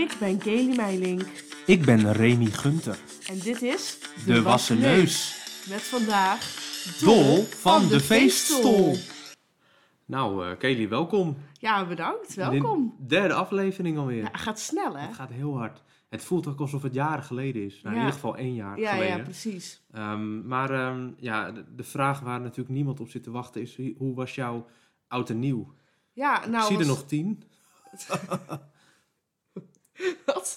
Ik ben Kelly Meilink Ik ben Remy Gunter. en dit is De Wassen Neus. Met vandaag Dol van de feeststol. Nou, eh Kelly, welkom. Ja, bedankt. Welkom. De derde aflevering alweer. Ja, gaat snel hè? Het gaat heel hard. Het voelt ook alsof het jaren geleden is. Nou, Ja. In ieder geval één jaar Ja, geleden. ja, precies. Ehm, maar ehm, ja, de, de vraag waar natuurlijk niemand op zit te wachten is... hoe was jouw oud en nieuw? Ja, nou. Ik zie er nog tien. Wat?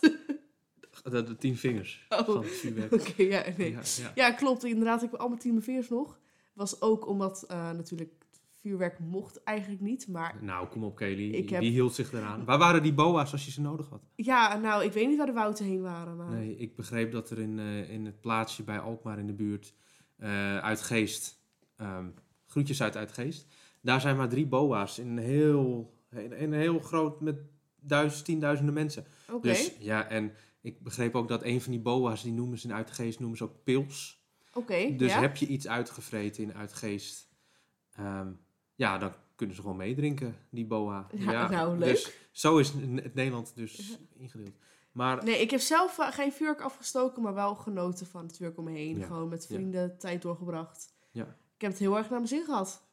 De, de tien vingers Oh. van het vuurwerk. Oké, ja, nee. Ja, ja. Ja, klopt. Inderdaad, ik heb allemaal tien veers nog. Was ook omdat eh, natuurlijk vuurwerk mocht eigenlijk niet. Maar Nou, kom op Kelly. Ik heb- Wie hield zich eraan? Waar waren die boa's als je ze nodig had? ja, nou, ik weet niet waar de wouten heen waren. Maar... Nee, ik begreep dat er in, eh, in het plaatsje bij Alkmaar in de buurt, eh uit Geest, ehm, groetjes uit Uitgeest, daar zijn maar drie boa's in een heel, in een heel groot, met duizend, tienduizenden mensen. Dus ja, en ik begreep ook dat een van die boa's, die noemen ze in Uitgeest, noemen ze ook pils. Oké, Dus ja. heb je iets uitgevreten in Uitgeest, ehm, ja, dan kunnen ze gewoon meedrinken, die boa. Ja, nou, leuk. Dus zo is het Nederland dus ingedeeld. Maar Nee, ik heb zelf eh, geen vuurwerk afgestoken, maar wel genoten van het vuurwerk om me heen. Ja. Gewoon met vrienden tijd doorgebracht. Ja. Ik heb het heel erg naar mijn zin gehad.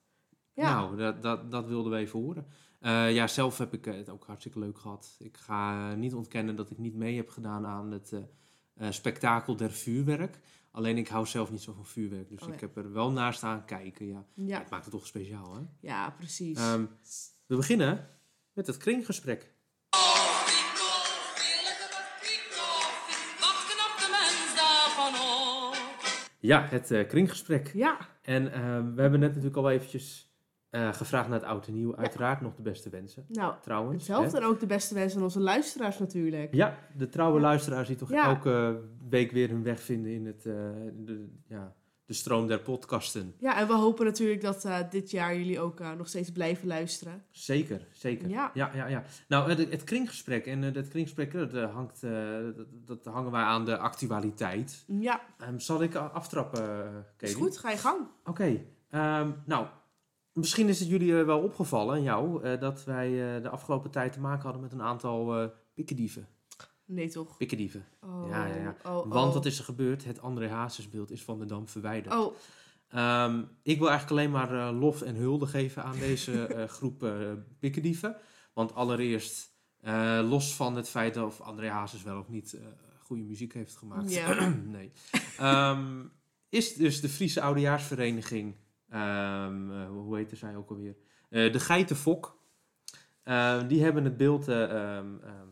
Ja. Nou, dat, dat, dat wilden we even horen. Eh, ja, zelf heb ik eh, het ook hartstikke leuk gehad. Ik ga eh, niet ontkennen dat ik niet mee heb gedaan aan het spektakel der vuurwerk. Alleen ik hou zelf niet zo van vuurwerk. Dus Oh, ja. ik heb er wel naar staan kijken. Ja. ja. Het maakt het toch speciaal, hè? Ja, precies. Ehm, we beginnen met het kringgesprek. Ja, het kringgesprek. ja, En ehm, we hebben net natuurlijk al eventjes eh, gevraagd naar het oud en nieuw. Uiteraard nog de beste wensen, nou, trouwens. hetzelfde hè? en ook de beste wensen aan onze luisteraars natuurlijk. Ja, de trouwe Ja. luisteraars die toch Ja. elke week weer hun weg vinden in het, eh, de, ja, de stroom der podcasten. Ja, en we hopen natuurlijk dat eh, dit jaar jullie ook nog steeds blijven luisteren. Zeker, zeker. Ja. ja, ja. Nou, het, het kringgesprek. En dat kringgesprek, dat, hangt, dat, dat hangen wij aan de actualiteit. Ja, Ehm, zal ik aftrappen, uh, is goed. Ga je gang. Oké. ehm, nou, misschien is het jullie eh, wel opgevallen, en jou, eh, dat wij eh, de afgelopen tijd te maken hadden met een aantal pikkendieven. Nee, toch? Pikkendieven. Oh, Ja, ja, ja. Oh, Want oh. wat is er gebeurd? Het André Hazesbeeld is van de Dam verwijderd. Oh, Ehm, ik wil eigenlijk alleen maar lof en hulde geven aan deze groep pikkendieven. Want allereerst, los van het feit of André Hazes wel of niet goede muziek heeft gemaakt. Ja. nee. Ehm, is dus de Friese Oudejaarsvereniging, ehm, eh, hoe heette zij ook alweer? Eh, de Geitenfok. Eh, die hebben het beeld ehm, ehm,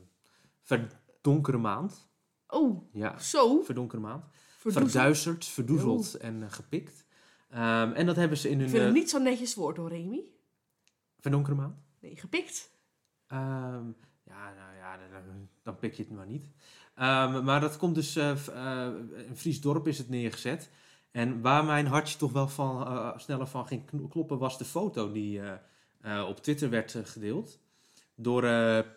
Verdonkere Maand. oh, Ja, zo. Verdonkere Maand Verdoezeld. verduisterd, verdoezeld en gepikt. Ehm, en dat hebben ze in Ik hun vind het niet zo'n netjes woord hoor, Remy. verdonkere maand. Nee, gepikt. Ehm, ja, nou ja, dan, dan pik je het maar niet. Ehm, maar dat komt dus, in Fries dorp is het neergezet. En waar mijn hartje toch wel van, eh, sneller van ging kloppen, was de foto die eh, eh, op Twitter werd gedeeld. Door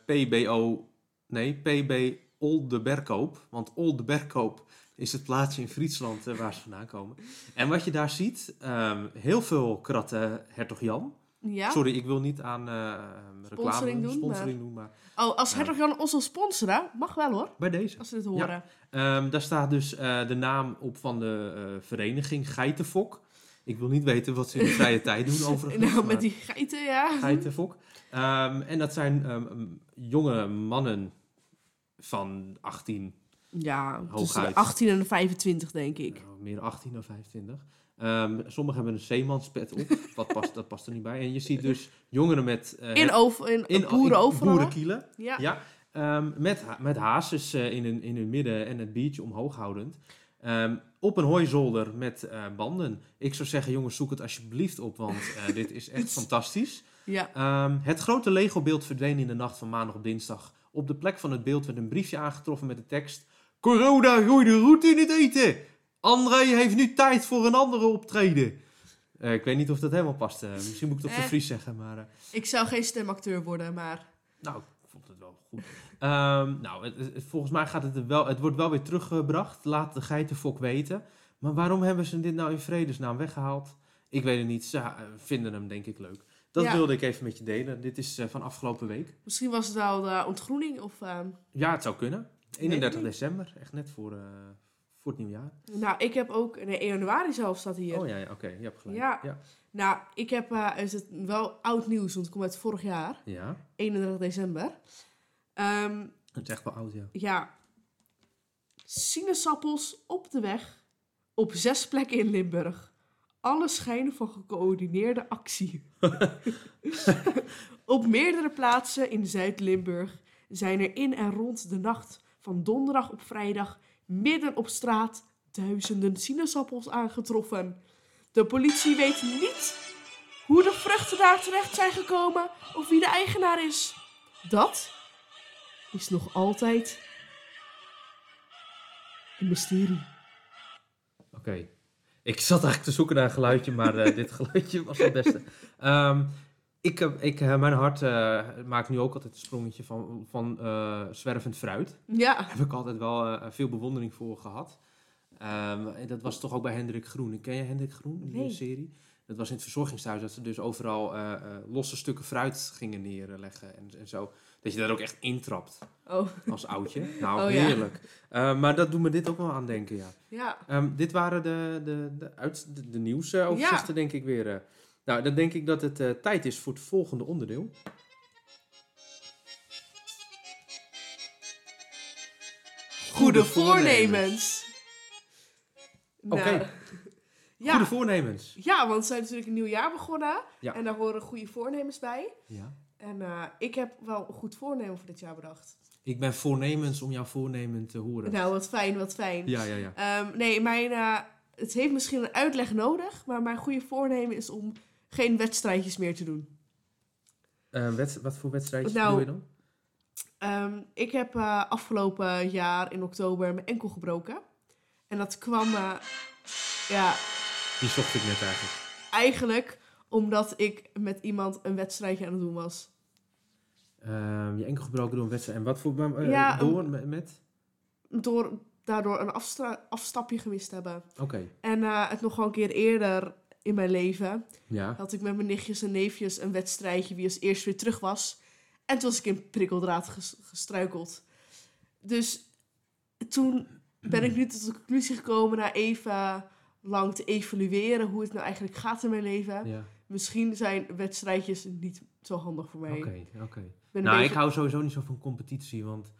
PBO, nee, PB Oldeberkoop. Want Oldeberkoop is het plaatsje in Friesland waar ze vandaan komen. En wat je daar ziet, ehm, heel veel kratten Hertog Jan. Ja? Sorry, ik wil niet aan eh, ehm, reclame Sponsoring doen, sponsoring doen, maar Oh, als Ja. Hertog Jan ons wil sponsoren, mag wel hoor. bij deze. Als ze dit horen. Ehm, daar staat dus eh, de naam op van de eh, vereniging Geitenfok. Ik wil niet weten wat ze in de vrije tijd doen overigens. nou, maar met die geiten, ja. Geitenfok. Ehm, en dat zijn ehm, jonge mannen van 18, Ja, tussen de Hooguit. 18 en de 25 denk ik. nou, meer 18 dan 25. Ehm, sommigen hebben een zeemanspet op, wat past, dat past er niet bij. En je ziet dus jongeren met... eh, In, over, in, in boeren overal. boerenkielen. Ja. Ja, ehm, met, met hazes eh, in, hun, in hun midden en het biertje omhoog houdend. Ehm, op een hooizolder met eh, banden. Ik zou zeggen, jongens, zoek het alsjeblieft op, want dit is echt fantastisch. ja. Het grote Lego-beeld verdween in de nacht van maandag op dinsdag. Op de plek van het beeld werd een briefje aangetroffen met de tekst... Corona gooide roet in het eten! André heeft nu tijd voor een andere optreden. Eh, ik weet niet of dat helemaal past. eh, misschien moet ik het op de Eh. Fries zeggen, maar... eh, Ik zou geen stemacteur worden, maar... nou, ik vond het wel goed. Ehm, nou, het, het- volgens mij gaat het wel... Het wordt wel weer teruggebracht. Laat de geitenfok weten. Maar waarom hebben ze dit nou in vredesnaam weggehaald? Ik weet het niet. Ze eh, vinden hem denk ik leuk. Dat Ja. wilde ik even met je delen. Dit is eh, van afgelopen week. Misschien was het wel de ontgroening of... ehm, Ja, het zou kunnen. Het 31 niet. december, echt net voor, eh, voor het nieuwjaar. nou, ik heb ook... Nee, 1 januari zelf staat hier. Oh ja, ja oké, je hebt gelijk. Ja. ja. Nou, ik heb... eh is het wel oud nieuws, want het komt uit vorig jaar. Ja, 31 december. Ehm, het is echt wel oud, ja. ja. Sinaasappels op de weg. Op zes plekken in Limburg. Alle schijnen van gecoördineerde actie. op meerdere plaatsen in Zuid-Limburg zijn er in en rond de nacht van donderdag op vrijdag midden op straat duizenden sinaasappels aangetroffen. De politie weet niet hoe de vruchten daar terecht zijn gekomen of wie de eigenaar is. Dat is nog altijd een mysterie. Oké. Ik zat eigenlijk te zoeken naar een geluidje, maar eh, dit geluidje was het beste. Ehm, ik, heb- ik, eh, mijn hart eh, maakt nu ook altijd een sprongetje van, van eh, zwervend fruit. Ja, Daar heb ik altijd wel veel bewondering voor gehad. En dat was toch ook bij Hendrik Groen. Ken je Hendrik Groen, die Nee. serie? Dat was in het verzorgingstehuis dat ze dus overal losse stukken fruit gingen neerleggen en, en zo. Dat je daar ook echt intrapt oh, als oudje. Nou, Oh heerlijk. Maar dat doet me dit ook wel aan denken, ja. ja. Ehm, dit waren de, de, de, uit, de, de nieuwsoverzichten, Ja. denk ik weer. Nou, dan denk ik dat het eh, tijd is voor het volgende onderdeel. Goede voornemens. Oké. Nou, ja. Goede voornemens. ja, want we zijn natuurlijk een nieuw jaar begonnen. Ja. En daar horen goede voornemens bij. Ja. En eh, ik heb wel een goed voornemen voor dit jaar bedacht. Ik ben voornemens om jouw voornemen te horen. Nou, wat fijn, wat fijn. Ja, ja, ja. Ehm, nee, mijn, eh, het heeft misschien een uitleg nodig. Maar mijn goede voornemen is om geen wedstrijdjes meer te doen. Eh, wat voor wedstrijdjes Nou, doe je dan? Ehm, ik heb eh, afgelopen jaar in oktober mijn enkel gebroken. En dat kwam eh, ja, Die zocht ik net eigenlijk. eigenlijk omdat ik met iemand een wedstrijdje aan het doen was. Ehm, je enkel gebroken door een wedstrijd. En wat voor... Ja, door met? met? Door daardoor een afstapje gemist te hebben. Oké. En het nog gewoon een keer eerder in mijn leven Ja. had ik met mijn nichtjes en neefjes een wedstrijdje wie als eerst weer terug was. En toen was ik in prikkeldraad ges- gestruikeld. Dus toen ben ik nu tot de conclusie gekomen na even lang te evalueren hoe het nou eigenlijk gaat in mijn leven. Ja. Misschien zijn wedstrijdjes niet zo handig voor mij. Oké, oké. Nou, ik hou sowieso niet zo van competitie, want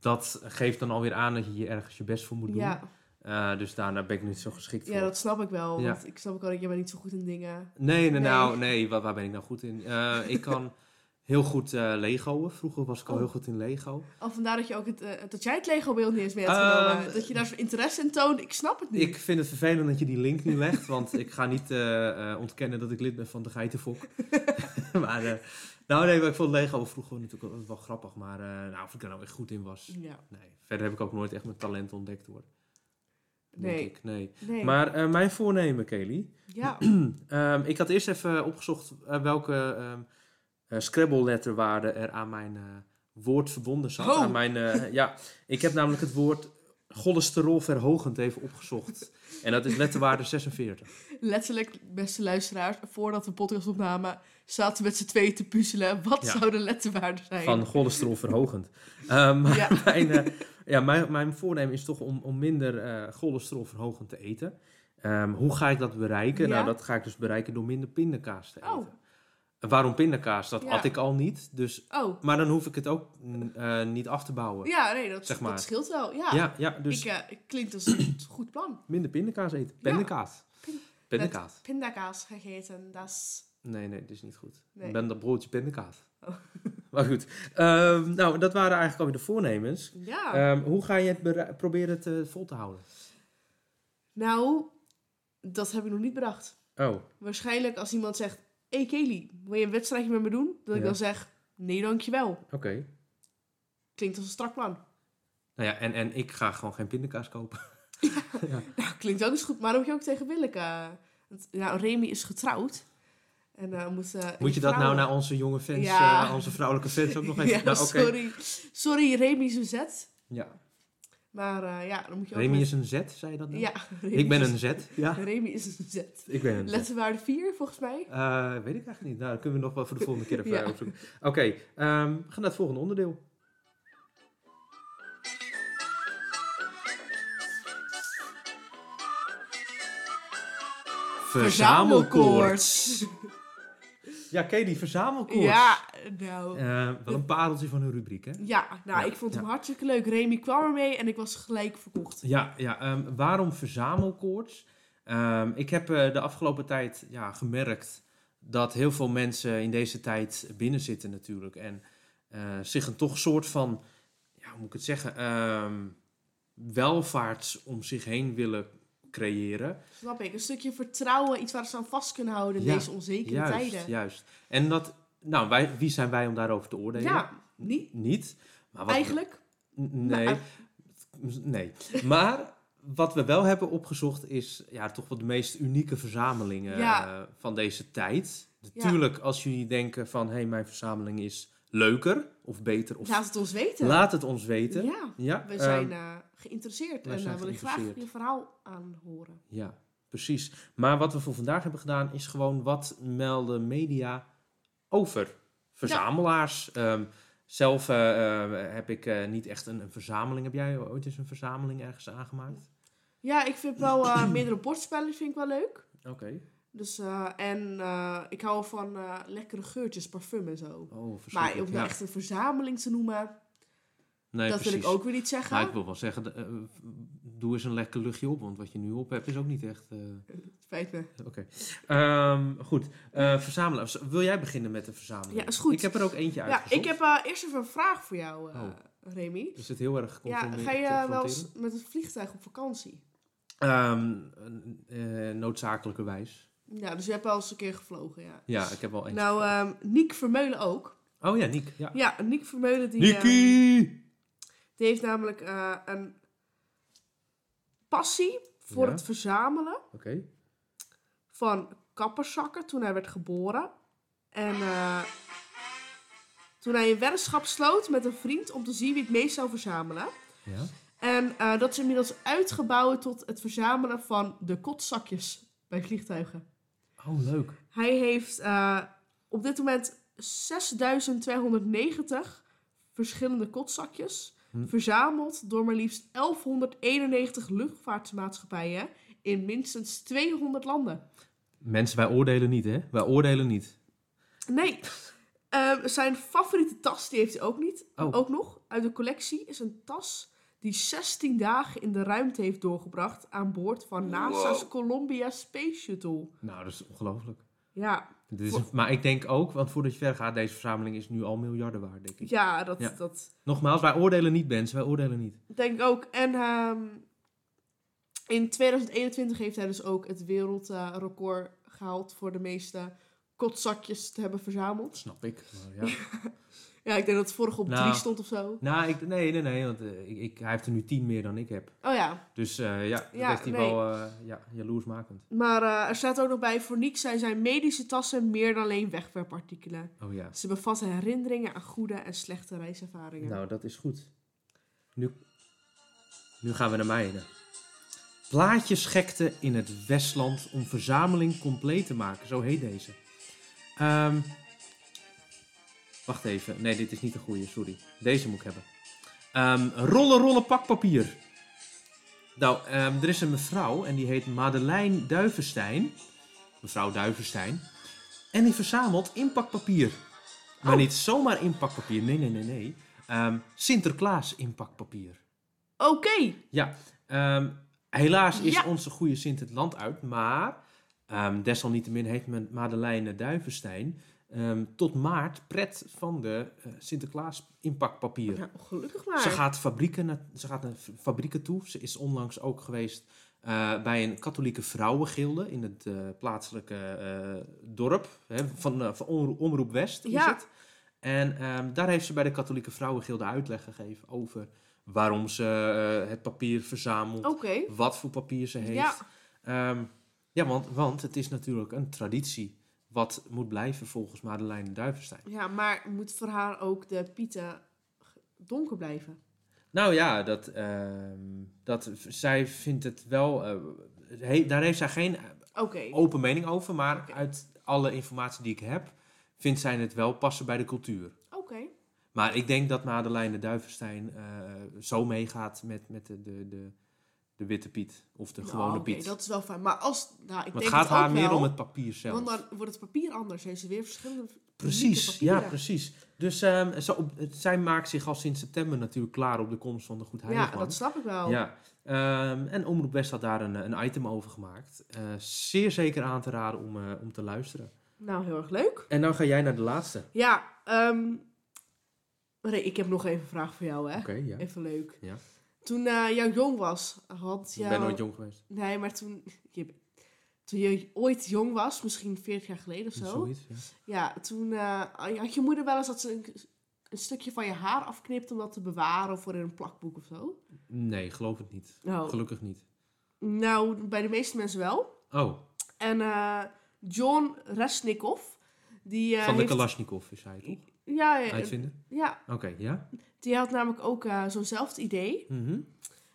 dat geeft dan alweer aan dat je hier ergens je best voor moet doen. Ja, Eh, dus daarna ben ik niet zo geschikt ja, voor. dat snap ik wel. Ja. Want ik snap ook wel dat je bent niet zo goed in dingen. Nee, nee, nou, nee, waar, waar ben ik nou goed in? Eh, ik kan heel goed eh Lego'en. Vroeger was ik al Oh. heel goed in Lego. Al vandaar dat, je ook het, dat jij het Lego-beeld niet eens mee hebt genomen. Ehm, dat je daar zo'n interesse in toont. Ik snap het niet. Ik vind het vervelend dat je die link nu legt, want ik ga niet ontkennen dat ik lid ben van de Geitenfok. maar, nou nee, maar ik vond Lego vroeger natuurlijk wel, wel grappig, maar nou, of ik er nou echt goed in was, Ja, nee. Verder heb ik ook nooit echt mijn talent ontdekt hoor. Denk Nee. ik, nee. nee. Maar eh, mijn voornemen, Kelly. ja. Ehm, ik had eerst even opgezocht eh, welke ehm eh, Scrabble-letterwaarden er aan mijn woord verbonden zat. Oh. Aan mijn, ja, ik heb namelijk het woord cholesterol verhogend even opgezocht. en dat is letterwaarde 46. letterlijk, beste luisteraars, voordat we podcast opnamen, zaten we met z'n tweeën te puzzelen. Wat Ja. zou de letterwaarde zijn? Van cholesterol verhogend. Ehm, maar Ja. mijn, ja, mijn, mijn voornemen is toch om, om minder eh cholesterol verhogend te eten. Ehm, hoe ga ik dat bereiken? Ja. Nou, dat ga ik dus bereiken door minder pindakaas te eten. Oh. En Waarom pindakaas? Dat Ja. at ik al niet. Dus, Oh, maar dan hoef ik het ook eh, niet af te bouwen. ja, nee, dat, Zeg maar. dat scheelt wel. Ja, Ja, ja, dus ik, eh, klinkt als een goed- plan. minder pindakaas eten. Pindakaas. Pin- Pindakaas. Pindakaas gegeten, dat is... Nee, nee, dat is niet goed. Nee. Ik ben dat broodje pindakaas. Oh. maar goed. Ehm, nou, dat waren eigenlijk alweer de voornemens. Ja. Ehm, hoe ga je het bere- proberen het vol te houden? nou, dat heb ik nog niet bedacht. Oh, Waarschijnlijk als iemand zegt, hey Kelly, wil je een wedstrijdje met me doen? Dat ik Ja. dan zeg, nee dankjewel. oké. Klinkt als een strak plan. Nou ja, en, en ik ga gewoon geen pindakaas kopen. Nou, klinkt ook eens goed. Maar dan moet je ook tegen Willeke. Want, nou, Remy is getrouwd. En eh moet... Moet je dat nou naar onze jonge fans, Ja. eh, onze vrouwelijke fans ook nog even... Ja, nou, oké. sorry. Sorry, Remy Suzette. Ja. Maar eh, ja, dan moet je ook... Remy is een Z, zei je dat net? Ja. Ik ben een Z. Ja, Remy is een Z. ik ben een Z. Letterwaarde 4, volgens mij. Weet ik eigenlijk niet. Nou, dat kunnen we nog wel voor de volgende keer even Ja. opzoeken. Oké, ehm, we gaan naar het volgende onderdeel. Verzamelkoorts. Ja, ken je die verzamelkoorts? Ja, nou... Eh, wel een pareltje van een rubriek, hè? Ja, nou, Ja, ik vond hem ja. hartstikke leuk. Remy kwam ermee en ik was gelijk verkocht. Ja, ja ehm, waarom verzamelkoorts? Ehm, ik heb eh, de afgelopen tijd ja, gemerkt dat heel veel mensen in deze tijd binnen zitten natuurlijk. En eh, zich een toch soort van, ja, hoe moet ik het zeggen, ehm welvaarts om zich heen willen creëren. Snap ik. Een stukje vertrouwen, iets waar ze aan vast kunnen houden in Ja, deze onzekere Juist, tijden. juist. En dat, nou, wij, wie zijn wij om daarover te oordelen? Ja, niet Niet. Maar wat eigenlijk. Nee. Nou, nee. Maar wat we wel hebben opgezocht is ja, toch wel de meest unieke verzamelingen Ja. eh, van deze tijd. Natuurlijk, als jullie denken van hé, hey, mijn verzameling is leuker of beter of Laat het ons weten. laat het ons weten. Ja, Ja, we ehm, zijn eh, geïnteresseerd en zijn uh, wil ik graag je verhaal aanhoren. ja, precies. Maar wat we voor vandaag hebben gedaan is gewoon wat melden media over verzamelaars. Ehm, zelf eh, eh, heb ik eh, niet echt een, een verzameling. Heb jij ooit eens een verzameling ergens aangemaakt? Ja, ik vind wel eh, meerdere bordspellen vind ik wel leuk. Oké. Dus, eh, en eh, ik hou van eh, lekkere geurtjes, parfum en zo. Oh, Maar om nou ja. echt een verzameling te noemen, nee, dat wil ik ook weer niet zeggen. Maar ik wil wel zeggen, doe eens een lekker luchtje op, want wat je nu op hebt is ook niet echt... Spijt me. Oké. Ehm, goed, verzamelaars. Wil jij beginnen met de verzameling? Ja, is goed. Ik heb er ook eentje Ja, uitgezocht. ik heb eerst even een vraag voor jou, Oh. Remy. Is het heel erg Ja, ga je wel eens met het vliegtuig op vakantie? Eh, noodzakelijkerwijs. Ja, dus je hebt wel eens een keer gevlogen, ja. Ja, ik heb wel eentje. Nou, ehm Niek Vermeulen ook. oh ja, Niek. Ja. Ja, Niek Vermeulen die, eh, Nikkie! die heeft namelijk eh, een passie voor Ja. het verzamelen van kapperzakken toen hij werd geboren. En eh, toen hij een weddenschap sloot met een vriend om te zien wie het meest zou verzamelen. Ja. En eh, dat is inmiddels uitgebouwd tot het verzamelen van de kotzakjes bij vliegtuigen. Oh, leuk. Hij heeft eh, op dit moment 6290 verschillende kotzakjes Hm. verzameld door maar liefst 1191 luchtvaartmaatschappijen in minstens 200 landen. Mensen, wij oordelen niet, hè? Wij oordelen niet. Nee, Ehm, zijn favoriete tas, die heeft hij ook niet. Oh. Ook nog, uit de collectie is een tas die 16 dagen in de ruimte heeft doorgebracht aan boord van NASA's Columbia Space Shuttle. Nou, dat is ongelooflijk. Ja, Dit is maar ik denk ook, want voordat je verder gaat, deze verzameling is nu al miljarden waard, denk ik. ja, dat, Ja. dat Nogmaals, wij oordelen niet, mensen. Wij oordelen niet. denk ik ook. En ehm, in 2021 heeft hij dus ook het wereldrecord gehaald voor de meeste kotzakjes te hebben verzameld. Snap ik. Maar ja. Ja, ik denk dat het vorige op Nou. drie stond of zo. nou, ik, nee, nee, nee. Want eh, ik, ik, hij heeft er nu tien meer dan ik heb. Oh ja, Dus eh, ja, dat Ja, heeft hij nee. wel eh, ja, jaloersmakend. maar er staat ook nog bij, voor niets zijn zijn medische tassen meer dan alleen wegwerpartikelen. Oh ja. Ze bevatten herinneringen aan goede en slechte reiservaringen. Nou, dat is goed. Nu, nu gaan we naar mijne. Plaatjesgekte in het Westland om verzameling compleet te maken. Zo heet deze. Ehm, wacht even. Nee, dit is niet de goede, sorry. Deze moet ik hebben. Ehm, rollen, rollen pakpapier. Nou, ehm, er is een mevrouw en die heet Madeleine Duivenstein. Mevrouw Duivenstein. En die verzamelt inpakpapier. Maar Oh. niet zomaar inpakpapier. Nee, nee, nee, nee. Sinterklaas inpakpapier. Oké, Ja, helaas is Ja. onze goede Sint het land uit. Maar ehm, desalniettemin heeft men Madeleine Duivenstein ehm, tot maart pret van de eh, Sinterklaas inpakpapier. nou, gelukkig maar. Ze gaat, fabrieken, na- ze gaat naar fabrieken toe. Ze is onlangs ook geweest eh, bij een katholieke vrouwengilde in het eh, plaatselijke dorp. Hè, van, van Omro- Omroep West is Ja. het. En ehm, daar heeft ze bij de katholieke vrouwengilde uitleg gegeven over waarom ze het papier verzamelt. Wat voor papier ze heeft. ja. Ja, want, want het is natuurlijk een traditie. Wat moet blijven volgens Madeleine Duivenstein. ja, maar moet voor haar ook de pieten donker blijven? Nou ja, dat, ehm, dat, zij vindt het wel... eh, he- daar heeft zij geen Oké. open mening over. Maar uit alle informatie die ik heb... vindt zij het wel passen bij de cultuur. Oké. Maar ik denk dat Madeleine Duivenstein eh, zo meegaat met, met de, de, de, de witte Piet. Of de Nou, gewone Piet. dat is wel fijn. Maar als, nou, ik maar het denk gaat het haar meer wel, om het papier zelf. Want dan wordt het papier anders. Heeft ze weer verschillende Precies, ja, precies. Dus ehm, zo, op- het- zij maakt zich al sinds september natuurlijk klaar op de komst van de Goed Ja, Heiligman. dat snap ik wel. Ja, ehm, en Omroep West had daar een, een item over gemaakt. Eh, zeer zeker aan te raden om, eh, om te luisteren. Nou, heel erg leuk. En dan ga jij naar de laatste. Ja, ehm nee, ik heb nog even een vraag voor jou, hè? Oké, ja. Even leuk. Ja. Toen eh jou jong was, had Ik jou... ben nooit jong geweest. Nee, maar toen je, toen je ooit jong was, misschien 40 jaar geleden of zo. Zoiets, ja. Ja, toen eh, had je moeder wel eens dat ze een, een stukje van je haar afknipt om dat te bewaren voor in een plakboek of zo? Nee, geloof het niet. Nou, Gelukkig niet. nou bij de meeste mensen wel. Oh, En eh, John Resnikov, die van de heeft... Kalashnikov is hij toch? Ja, ja, Uitvinder? ja, Oké, ja. die had namelijk ook eh, zo'nzelfde idee. Mhm.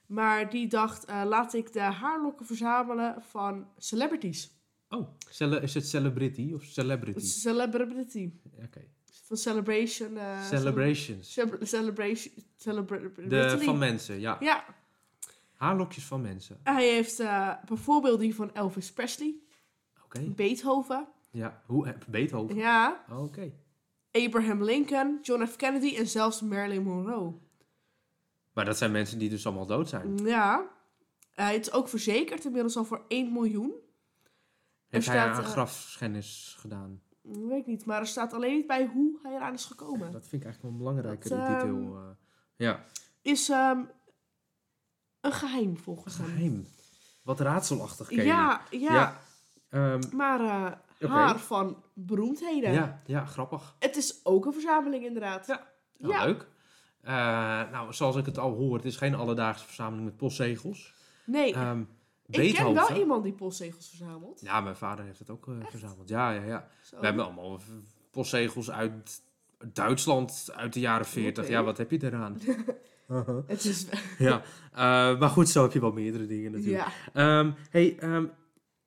Maar die dacht, eh, laat ik de haarlokken verzamelen van celebrities. Oh, cele- is het celebrity of celebrity? Celebrity. Oké. Van Celebration. eh, Celebrations. cele- celebration. De, van mensen, ja. Ja, Haarlokjes van mensen. hij heeft bijvoorbeeld die van Elvis Presley, Oké. Beethoven, Ja, hoe? Beethoven? ja, Oké. Abraham Lincoln, John F. Kennedy en zelfs Marilyn Monroe. Maar dat zijn mensen die dus allemaal dood zijn. Ja, hij is ook verzekerd inmiddels al voor 1 miljoen. Heeft Er hij staat, aan eh, grafschennis gedaan? Weet ik niet, maar er staat alleen niet bij hoe hij eraan is gekomen. Dat vind ik eigenlijk wel een belangrijke detail. ehm, eh. ja, Is ehm, een geheim volgens hem. geheim. Wat raadselachtig. Ja, ja, Ja. Ehm, maar haar van beroemdheden. ja, ja, grappig. Het is ook een verzameling inderdaad. Ja. Nou, leuk. Eh, nou, zoals ik het al hoor, het is geen alledaagse verzameling met postzegels. Nee, Ehm ik ken wel iemand die postzegels verzamelt. Ja, mijn vader heeft het ook eh, verzameld. Ja, ja, ja. Zo. We hebben allemaal postzegels uit Duitsland uit de jaren 40. Oké. Ja, wat heb je eraan? Het is... ja, eh, maar goed, zo heb je wel meerdere dingen natuurlijk. ja. Ehm, hey, ehm,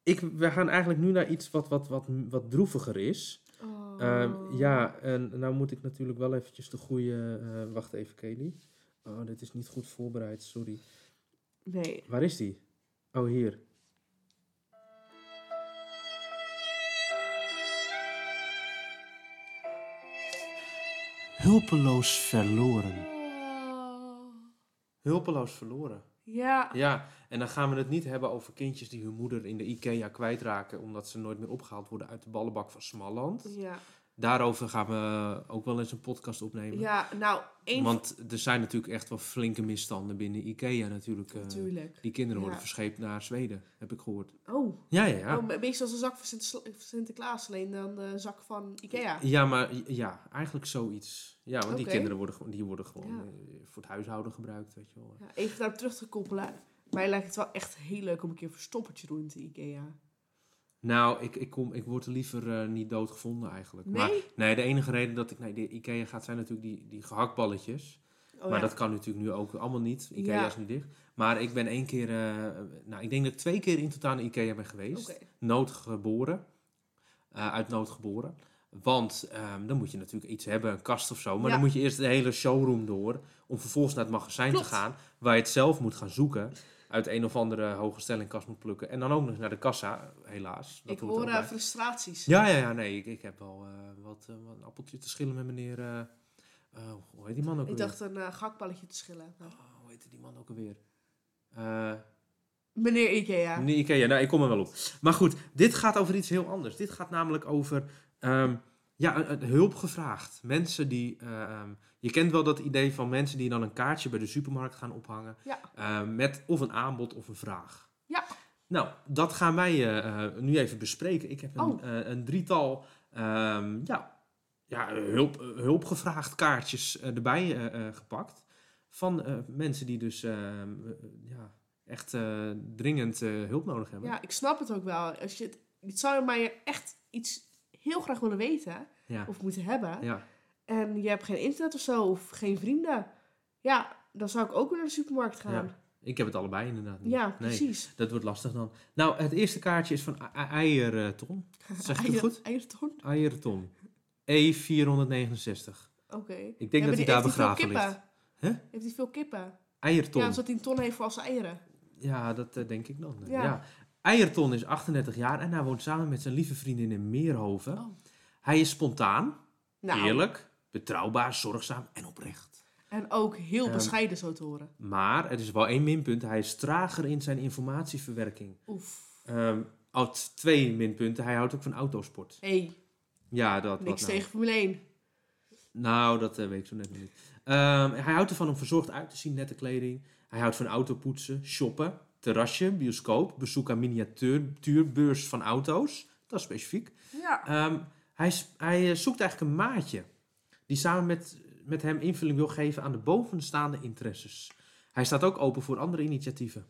ik, we gaan eigenlijk nu naar iets wat, wat, wat, wat droeviger is. Oh. Ehm, ja, en nou moet ik natuurlijk wel eventjes de goede... eh, wacht even, Kelly. Oh, dit is niet goed voorbereid, sorry. Nee. Waar is die? Oh, hier. Hulpeloos verloren. Hulpeloos verloren. Ja. Ja, en dan gaan we het niet hebben over kindjes die hun moeder in de IKEA kwijtraken omdat ze nooit meer opgehaald worden uit de ballenbak van Smalland. Ja. Daarover gaan we ook wel eens een podcast opnemen. Ja, nou, één... Want er zijn natuurlijk echt wel flinke misstanden binnen IKEA natuurlijk. eh, Natuurlijk. die kinderen worden Ja. verscheept naar Zweden, heb ik gehoord. Oh. Ja, ja, ja. oh, een beetje zoals een zak van Sint- Sinterklaas, alleen dan de zak van Ikea. Ja, maar ja, eigenlijk zoiets. Ja, want die kinderen worden, gewoon- die worden gewoon Ja. eh, voor het huishouden gebruikt, weet je wel. Ja, even daarop terug te koppelen. Mij lijkt het wel echt heel leuk om een keer verstoppertje te doen in de Ikea. Nou, ik, ik, kom, ik word er liever eh, niet doodgevonden eigenlijk. Nee? Maar nee, de enige reden dat ik naar de IKEA ga zijn natuurlijk die, die gehaktballetjes. Oh, maar ja. dat kan natuurlijk nu ook allemaal niet. IKEA Ja. is nu dicht. Maar ik ben één keer, eh, nou ik denk dat ik twee keer in totaal naar IKEA ben geweest. Noodgeboren. Eh, uit nood geboren. Want ehm, dan moet je natuurlijk iets hebben, een kast of zo. Maar Ja. dan moet je eerst de hele showroom door. Om vervolgens naar het magazijn Klopt. te gaan. Waar je het zelf moet gaan zoeken. Uit een of andere hoge stellingkast moet plukken. En dan ook nog naar de kassa, helaas. Dat Ik hoor bij. frustraties. Ja, ja, ja, nee. Ik, ik heb wel eh, wat, eh, wat een appeltje te schillen met meneer... hoe heet die man ook Ik alweer? dacht een uh, gakballetje te schillen. Oh, hoe heette die man ook alweer? Meneer Ikea. Nee, Ikea, nou, ik kom er wel op. Maar goed, dit gaat over iets heel anders. Dit gaat namelijk over ehm, ja, een, een hulp gevraagd. Mensen die. ehm, je kent wel dat idee van mensen die dan een kaartje bij de supermarkt gaan ophangen. Ja. ehm, met of een aanbod of een vraag. Ja. Nou, dat gaan wij eh, eh, nu even bespreken. Ik heb een, Oh. eh, een drietal ehm, ja, ja, hulp, eh, hulpgevraagd kaartjes eh, erbij eh, eh, gepakt. Van eh, mensen die dus ehm, eh, ja, echt eh, dringend eh, hulp nodig hebben. Ja, ik snap het ook wel. Als je het, het zou je echt iets heel graag willen weten Ja. of moeten hebben. ja. En je hebt geen internet of zo, of geen vrienden. Ja, dan zou ik ook weer naar de supermarkt gaan. Ja, Ik heb het allebei inderdaad niet. Ja, Nee, precies. dat wordt lastig dan. Nou, het eerste kaartje is van Eierton. Zeg het Eier- goed? Eierton? Eierton. E469. Oké. Ik denk Ja, dat hij die- daar begraven ligt. Heeft hij veel kippen? Eierton. Ja, zodat hij een ton heeft voor als eieren. Ja, dat eh, denk ik dan. Ja. Ja. Eierton is 38 jaar en hij woont samen met zijn lieve vriendin in Meerhoven. Oh. Hij is spontaan, Nou, eerlijk, betrouwbaar, zorgzaam en oprecht. en ook heel Ehm, bescheiden zo te horen. Maar er is wel één minpunt. Hij is trager in zijn informatieverwerking. Oef. Uit twee minpunten. Hij houdt ook van autosport. hey, Ja, dat niks wat nou. tegen Formule 1. Nou, dat eh, weet ik zo net nog niet. Ehm, hij houdt ervan om verzorgd uit te zien, nette kleding. Hij houdt van autopoetsen, shoppen, terrasje, bioscoop, bezoek aan miniatuurbeurs van auto's. Dat is specifiek. Ja. Ehm, hij, hij eh, zoekt eigenlijk een maatje die samen met, met hem invulling wil geven aan de bovenstaande interesses. Hij staat ook open voor andere initiatieven.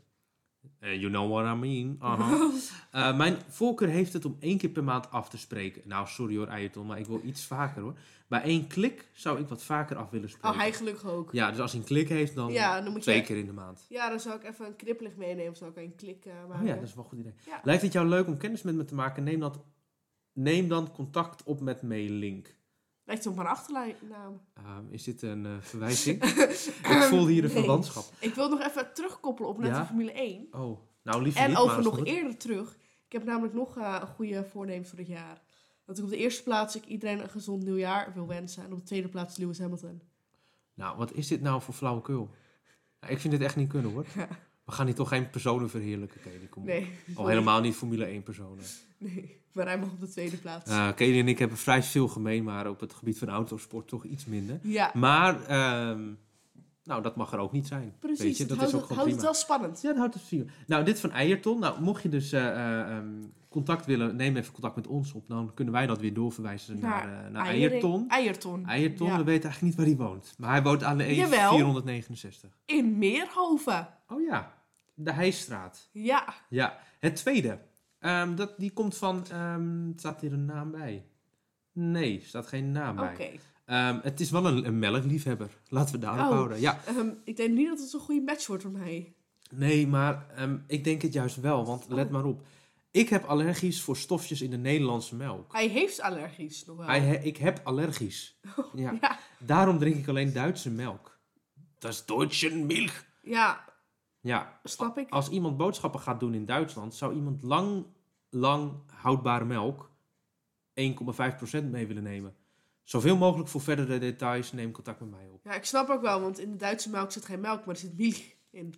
Eh, you know what I mean. Eh, mijn voorkeur heeft het om één keer per maand af te spreken. Nou, sorry hoor, Eierton, maar ik wil iets vaker hoor. Bij één klik zou ik wat vaker af willen spreken. Oh, hij gelukkig ook. Ja, dus als hij een klik heeft, dan Ja, dan moet twee je... keer in de maand. Ja, dan zou ik even een knippelig meenemen. Zou ik een klik eh, maken. Oh ja, dat is wel een goed idee. Ja. Lijkt het jou leuk om kennis met me te maken? Neem, dat, neem dan contact op met Mailink. Lijkt op mijn achternaam. Ehm, is dit een eh, verwijzing? ik voel hier een Nee. verwantschap. Ik wil nog even terugkoppelen op net Ja? de Formule 1. Oh, nou liever En niet, over nog eerder terug. Ik heb namelijk nog eh, een goede voornemens voor dit jaar. Dat ik op de eerste plaats ik iedereen een gezond nieuwjaar wil wensen. En op de tweede plaats Lewis Hamilton. Nou, wat is dit nou voor flauwekul? Nou, ik vind dit echt niet kunnen hoor. We gaan hier toch geen personen verheerlijken, Kelly. Kom. Nee. Al helemaal niet Formule 1 personen. Nee, maar hij mag op de tweede plaats. Kelly en ik hebben vrij veel gemeen, maar op het gebied van autosport toch iets minder. ja, Maar, ehm, nou, dat mag er ook niet zijn. precies. Weet je, Het dat houdt, is ook gewoon houdt het wel spannend. Ja, dat houdt het prima. Nou, dit van Eierton. Nou, mocht je dus eh, eh, ehm, contact willen, neem even contact met ons op. Dan kunnen wij dat weer doorverwijzen naar, Naar eh, naar Eiering- Eierton. Eierton. Eierton, Ja. we weten eigenlijk niet waar hij woont. Maar hij woont aan de Jawel. E469. In Meerhoven. Oh ja, de Heijstraat. Ja. Ja, het tweede. Ehm, dat, die komt van... ehm, staat hier een naam bij? Nee, staat geen naam Oké. bij. Ehm, het is wel een, een melkliefhebber. Laten we daarop Oh. houden. Ja, Ehm, ik denk niet dat het een goede match wordt voor mij. nee, maar ehm, ik denk het juist wel. Want let Oh. maar op. Ik heb allergisch voor stofjes in de Nederlandse melk. Hij heeft allergies nog wel. Hij he- ik heb allergisch. Ja. Ja. Daarom drink ik alleen Duitse melk. Dat is Duitse milk. Ja, Ja, snap ik. als iemand boodschappen gaat doen in Duitsland, zou iemand lang, lang houdbare melk 1,5% mee willen nemen. Zoveel mogelijk voor verdere details, neem contact met mij op. Ja, ik snap ook wel, want in de Duitse melk zit geen melk, maar er zit milk in.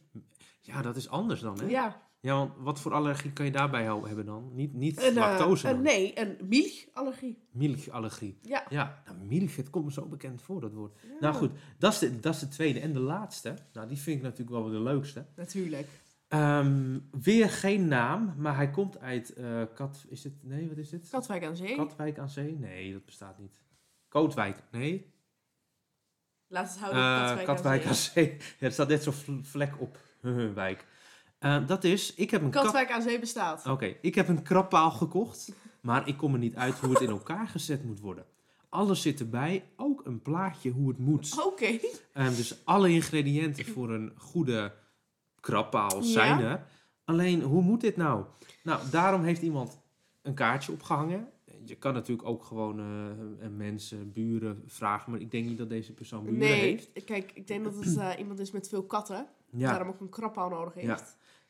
Ja, dat is anders dan, hè? Ja. Ja, want wat voor allergie kan je daarbij hebben dan? Niet, niet Een, eh, lactose, dan. nee, een milchallergie. Milchallergie. Ja. Ja, nou, milk, het komt me zo bekend voor, dat woord. Ja, Nou goed, dat is, de, dat is de tweede. En de laatste, nou die vind ik natuurlijk wel de leukste. Natuurlijk. Ehm, weer geen naam, maar hij komt uit eh, Kat... Is het... Nee, wat is dit? Katwijk aan Zee. Katwijk aan Zee? Nee, dat bestaat niet. Kootwijk? Nee. Laat het houden Eh, Katwijk, aan Zee. Ja, er staat net zo'n vl- vlek op. wijk. Eh, dat is, ik heb een kat... Katwijk aan Zee bestaat. Oké, ik heb een krabpaal gekocht, maar ik kom er niet uit hoe het in elkaar gezet moet worden. Alles zit erbij, ook een plaatje hoe het moet. Oké. Ehm, dus alle ingrediënten voor een goede krabpaal Ja. zijn er. Alleen, hoe moet dit nou? Nou, daarom heeft iemand een kaartje opgehangen. Je kan natuurlijk ook gewoon eh, mensen, buren vragen, maar ik denk niet dat deze persoon buren Nee, heeft. kijk, ik denk dat het eh, iemand is met veel katten. Ja, Daarom ook een krabpaal nodig heeft. Ja.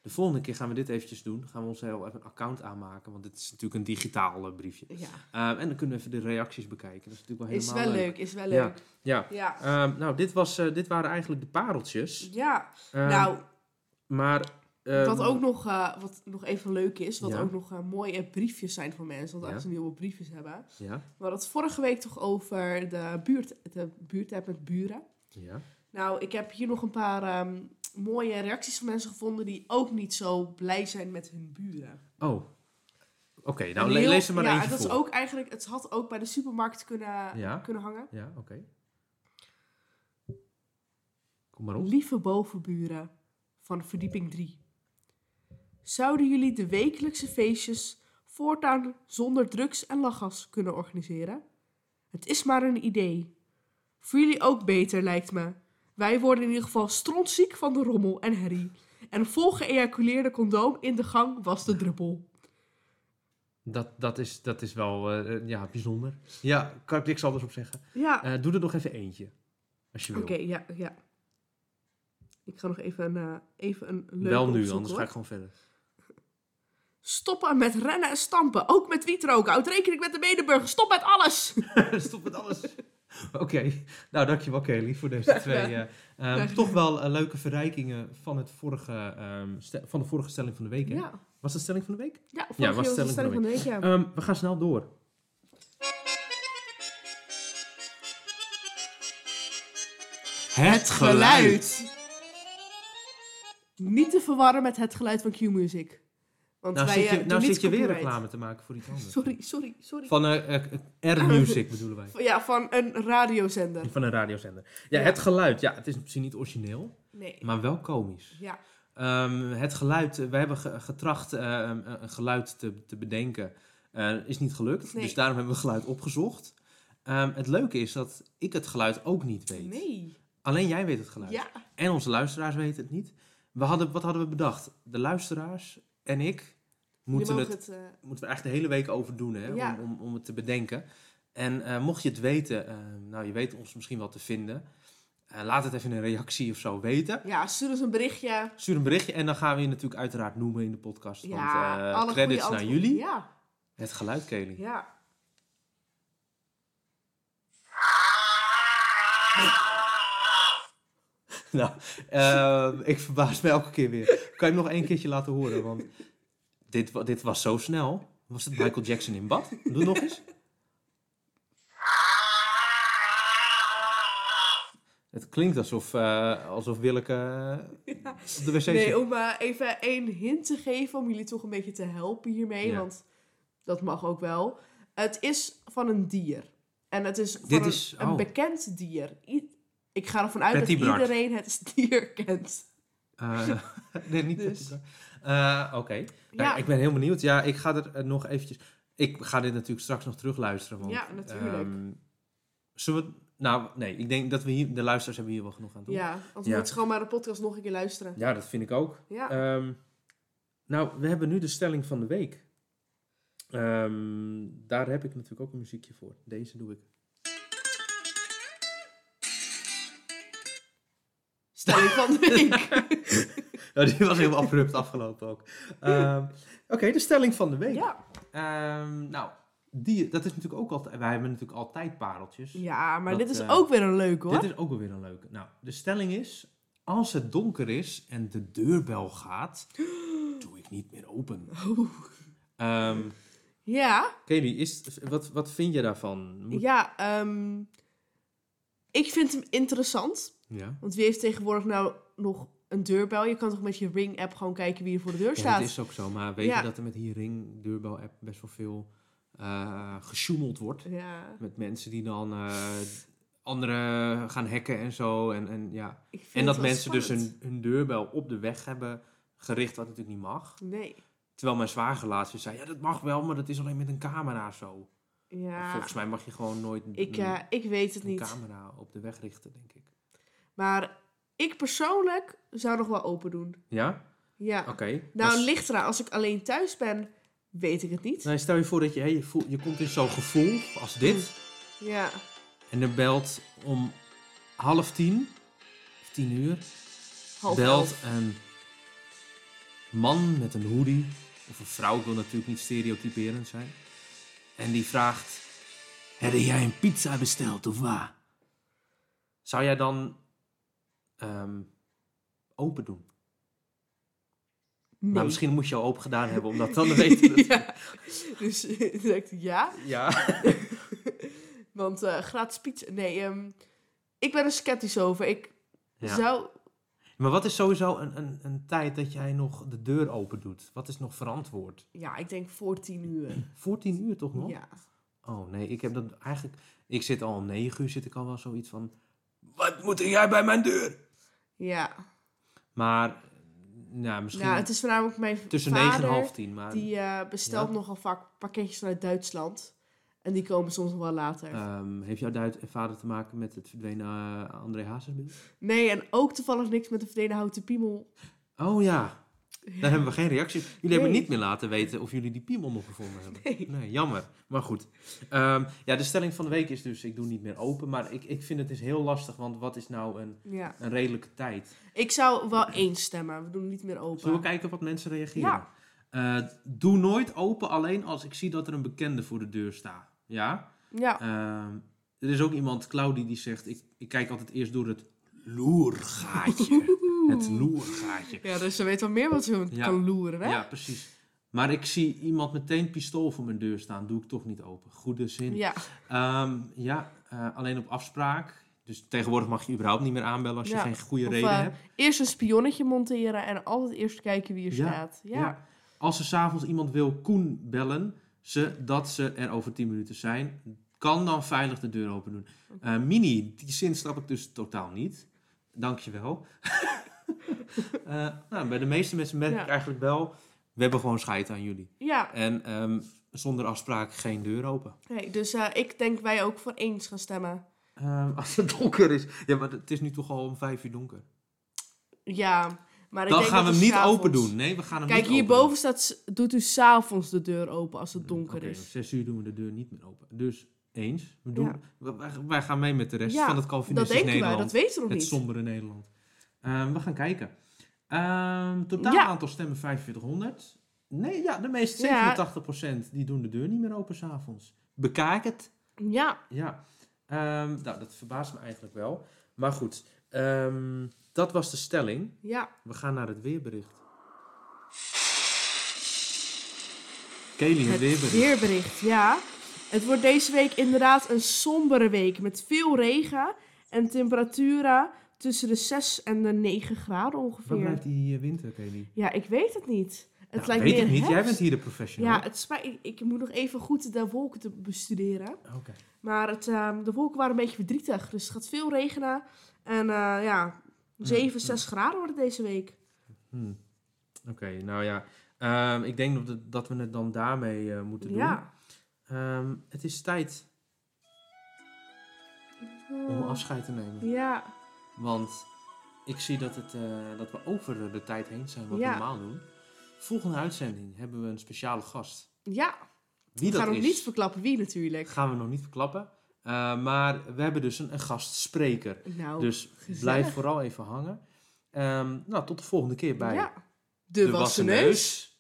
de volgende keer gaan we dit eventjes doen. Gaan we ons heel even een account aanmaken, want dit is natuurlijk een digitaal eh, briefje. Ja. Ehm, en dan kunnen we even de reacties bekijken. Dat is natuurlijk wel Is helemaal wel leuk, is wel leuk. Ja. Ja. Ehm, nou, dit, was, eh, dit waren eigenlijk de pareltjes. Ja. Ehm, nou, maar... ehm, wat ook nog, eh, wat nog even leuk is, wat Ja. ook nog eh, mooie briefjes zijn voor mensen, want Ja. als ze nieuwe briefjes hebben. Ja, We hadden het vorige week toch over de buurt, de buurtapp met buren. ja. Nou, ik heb hier nog een paar ehm, mooie reacties van mensen gevonden die ook niet zo blij zijn met hun buren. Oh. Oké, nou heel- lees er maar ja, eentje dat is ook eigenlijk, het had ook bij de supermarkt kunnen, Ja. kunnen hangen. Ja, oké. Kom maar op. Lieve bovenburen van verdieping 3. Zouden jullie de wekelijkse feestjes voortaan zonder drugs en lachgas kunnen organiseren? Het is maar een idee. Voor jullie ook beter, lijkt me. Wij worden in ieder geval strontziek van de rommel en herrie. En een volgeëjaculeerde condoom in de gang was de druppel. Dat, dat, is, dat is wel eh, ja, bijzonder. Ja, kan ik niks anders op zeggen. Ja, Eh, doe er nog even eentje. Als je wil. oké, ja, ja. Ik ga nog even een, eh, even een leuke wel nu, opzoeken, anders ga ik gewoon verder. Stoppen met rennen en stampen. Ook met wietroken. Houd rekening met de medeburger. Stop met alles. Stop met alles. Oké, nou dankjewel Kelly voor deze twee. eh, ehm, toch wel eh, leuke verrijkingen van, het vorige, ehm, van de vorige stelling van de week. Hè? Ja, Was dat stelling van de week? ja, Ja, was keer stelling van de van de week, ja. Ehm, we gaan snel door. Het Niet te verwarren met het geluid van Q-Music. Want Nou, wij zit je, eh, nou doen niet zit je weer reclame te maken voor iets anders. Sorry, sorry, sorry. Van eh, eh, R-Music bedoelen wij. Ja, van een radiozender. Van een radiozender. Ja, Ja. het geluid. Ja, het is misschien niet origineel, Nee. maar wel komisch. Ja, Ehm, het geluid, we hebben ge- getracht een geluid te, te bedenken. Is niet gelukt, Nee. dus daarom hebben we geluid opgezocht. Ehm, het leuke is dat ik het geluid ook niet weet. nee. Alleen jij weet het geluid. Ja, En onze luisteraars weten het niet. We hadden, wat hadden we bedacht? De luisteraars en ik moeten, het, eh, moeten we echt de hele week over doen hè, Ja. om, om, om het te bedenken. En eh, mocht je het weten, eh, nou je weet ons misschien wel te vinden. Laat het even in een reactie of zo weten. ja, stuur ons een berichtje. Stuur een berichtje en dan gaan we je natuurlijk uiteraard noemen in de podcast. Ja, want alle credits naar jullie. Ja, Het geluid, Kelly. ja. Nou, ik verbaas me elke keer weer. Kan je hem nog één keertje laten horen? Want dit, dit was zo snel. Was het Michael Jackson in bad? Doe nog eens. Het klinkt alsof, eh, alsof Willeke eh, op de wc zit. Nee, om eh, even één hint te geven, om jullie toch een beetje te helpen hiermee, Ja. want dat mag ook wel. Het is van een dier. En het is van Dit een, is- een oh. bekend dier. I- ik ga ervan uit Betty dat Bart. iedereen het dier kent. Eh, nee, niet. Dus. Eh, Oké. Nou, Ja. ik ben heel benieuwd. Ja, ik ga er eh, nog eventjes... Ik ga dit natuurlijk straks nog terugluisteren. Want, Ja, natuurlijk. ehm, zullen we... Nou, nee. Ik denk dat we hier... De luisteraars hebben hier wel genoeg aan doen. Ja, want Ja. we moeten gewoon maar de podcast nog een keer luisteren. Ja, dat vind ik ook. Ja. Ehm, nou, we hebben nu de stelling van de week. Ehm, daar heb ik natuurlijk ook een muziekje voor. Deze doe ik. Stelling van de week. Ja, die was heel abrupt afgelopen ook. Ehm, Oké, de stelling van de week. ja. Ehm, nou, die, dat is natuurlijk ook altijd... Wij hebben natuurlijk altijd pareltjes. ja, maar Dat, dit is eh, ook weer een leuke hoor. Dit is ook wel weer een leuke. Nou, de stelling is... Als het donker is en de deurbel gaat, doe ik niet meer open. Ehm Ja, Kelly, is, wat, wat vind je daarvan? Moet- ja ik vind hem interessant. ja. Want wie heeft tegenwoordig nou nog een deurbel? Je kan toch met je Ring-app gewoon kijken wie er voor de deur Ja, staat? dat is ook zo. Maar weet Ja. je dat er met die Ring deurbel-app best wel veel eh gesjoemeld wordt? Ja, Met mensen die dan eh anderen gaan hacken en zo. En, en, ja. en dat mensen dus hun, hun deurbel op de weg hebben gericht, wat natuurlijk niet mag. Nee, Terwijl mijn zwager laatst zei, ja dat mag wel, maar dat is alleen met een camera zo. ja, Volgens mij mag je gewoon nooit ik, een, eh, ik weet het een niet. camera op de weg richten, denk ik. Maar ik persoonlijk zou nog wel open doen. Ja? Ja. Oké. Nou, Als- ligt eraan. Als ik alleen thuis ben, weet ik het niet. Nou, stel je voor dat je, hè, je, voelt, je komt in zo'n gevoel als dit. Ja, En er belt om half tien, of tien uur, half belt een man met een hoodie, of een vrouw, ik wil natuurlijk niet stereotyperend zijn. En die vraagt, heb jij een pizza besteld of waar? Zou jij dan ehm, open doen? Nee. Maar misschien moet je al open gedaan hebben, omdat dan weten we ja. Dus ik dacht ik, ja. Ja. Want eh, gratis pizza... Nee, ehm, ik ben er sceptisch over. Ik Ja. zou... Maar wat is sowieso een, een, een tijd dat jij nog de deur open doet? Wat is nog verantwoord? Ja, ik denk voor tien uur. Voor tien uur toch nog? Ja. Oh nee, ik heb dat eigenlijk... Ik zit al om negen uur, zit ik al wel zoiets van... Wat moet jij bij mijn deur? Ja. Maar, nou, misschien Nou, het is voornamelijk mijn tussen vader... negen en half tien. Maar Die eh, bestelt Ja. nogal vaak pakketjes vanuit Duitsland. En die komen soms nog wel later. Ehm, heeft jouw duid vader te maken met het verdwenen eh, André Hazesbeeld? Nee, en ook toevallig niks met de verdwenen houten piemel. Oh ja, daar hebben we geen reactie. Jullie hebben niet meer laten weten of jullie die piemel nog gevonden hebben. Nee. Nee, jammer. Maar goed. Ehm, ja, de stelling van de week is dus, ik doe niet meer open. Maar ik, ik vind het is heel lastig, want wat is nou een, Ja. een redelijke tijd? Ik zou wel eens stemmen. We doen niet meer open. Zullen we kijken wat mensen reageren? Ja. Eh, doe nooit open alleen als ik zie dat er een bekende voor de deur staat. Ja? Ja. Ehm, er is ook iemand, Claudie, die zegt... Ik, ik kijk altijd eerst door het loergaatje. het loergaatje. Ja, dus ze weet wel meer wat ze Ja. kan loeren, hè? Ja, precies. Maar ik zie iemand meteen pistool voor mijn deur staan. Doe ik toch niet open. Goede zin. Ja. Ehm, ja, eh, alleen op afspraak. Dus tegenwoordig mag je überhaupt niet meer aanbellen als je Ja. geen goede Of, reden eh, hebt. Eerst een spionnetje monteren en altijd eerst kijken wie er Ja. staat. Ja. Ja. Als er s'avonds iemand wil Koen bellen, ze, dat ze er over 10 minuten zijn, kan dan veilig de deur open doen. Eh, Mini, die zin snap ik dus totaal niet. Dankjewel. Eh nou, bij de meeste mensen merk Ja. ik eigenlijk wel, we hebben gewoon scheid aan jullie. Ja. En ehm, zonder afspraak geen deur open. Nee, dus eh, ik denk wij ook voor eens gaan stemmen. Ehm, als het donker is. Ja, maar het is nu toch al om vijf uur donker. Ja, maar ik Dan denk gaan we dat hem het niet open doen. Nee, we gaan hem Kijk, niet open hierboven staat, s- doet u s'avonds de deur open als het doen. donker Oké, om is. zes uur doen we de deur niet meer open. Dus eens. We doen, Ja. wij, wij gaan mee met de rest Ja, van het Dat Calvinistisch denken wij, Nederland. dat weten we nog het niet. sombere Nederland. Ehm, we gaan kijken. Ehm totaal Ja. aantal stemmen 4500. Nee, ja, de meeste, Ja. 87% die doen de deur niet meer open s'avonds. Bekijk het. Ja, Ja, Ehm, nou, dat verbaast me eigenlijk wel. Maar goed, dat was de stelling. ja. We gaan naar het weerbericht. Kelly, het Het weerbericht. weerbericht, ja. Het wordt deze week inderdaad een sombere week met veel regen en temperaturen tussen de 6 en de 9 graden Waar ongeveer. blijft die eh, winter, Kelly? Ja, ik weet het niet. Het Nou, lijkt weet meer ik niet. Jij bent hier de professional. Ja, het spijt, ik, ik moet nog even goed de wolken te bestuderen. Oké. Maar het, ehm, de wolken waren een beetje verdrietig. Dus het gaat veel regenen. En eh, ja, 7, 6 graden wordt het deze week. Hm. Oké, nou ja. Ehm, ik denk dat, dat we het dan daarmee eh, moeten doen. Ja. Ehm, het is tijd om afscheid te nemen. Ja. Want ik zie dat, het, eh, dat we over de tijd heen zijn wat Ja. we normaal doen. Volgende uitzending hebben we een speciale gast. Ja. Wie we gaan nog niet verklappen wie natuurlijk. gaan we nog niet verklappen. Eh, maar we hebben dus een, een gastspreker. Nou, dus gezellig. blijf vooral even hangen. Ehm, nou, tot de volgende keer bij ja. De, De wassen Wassen neus. Neus.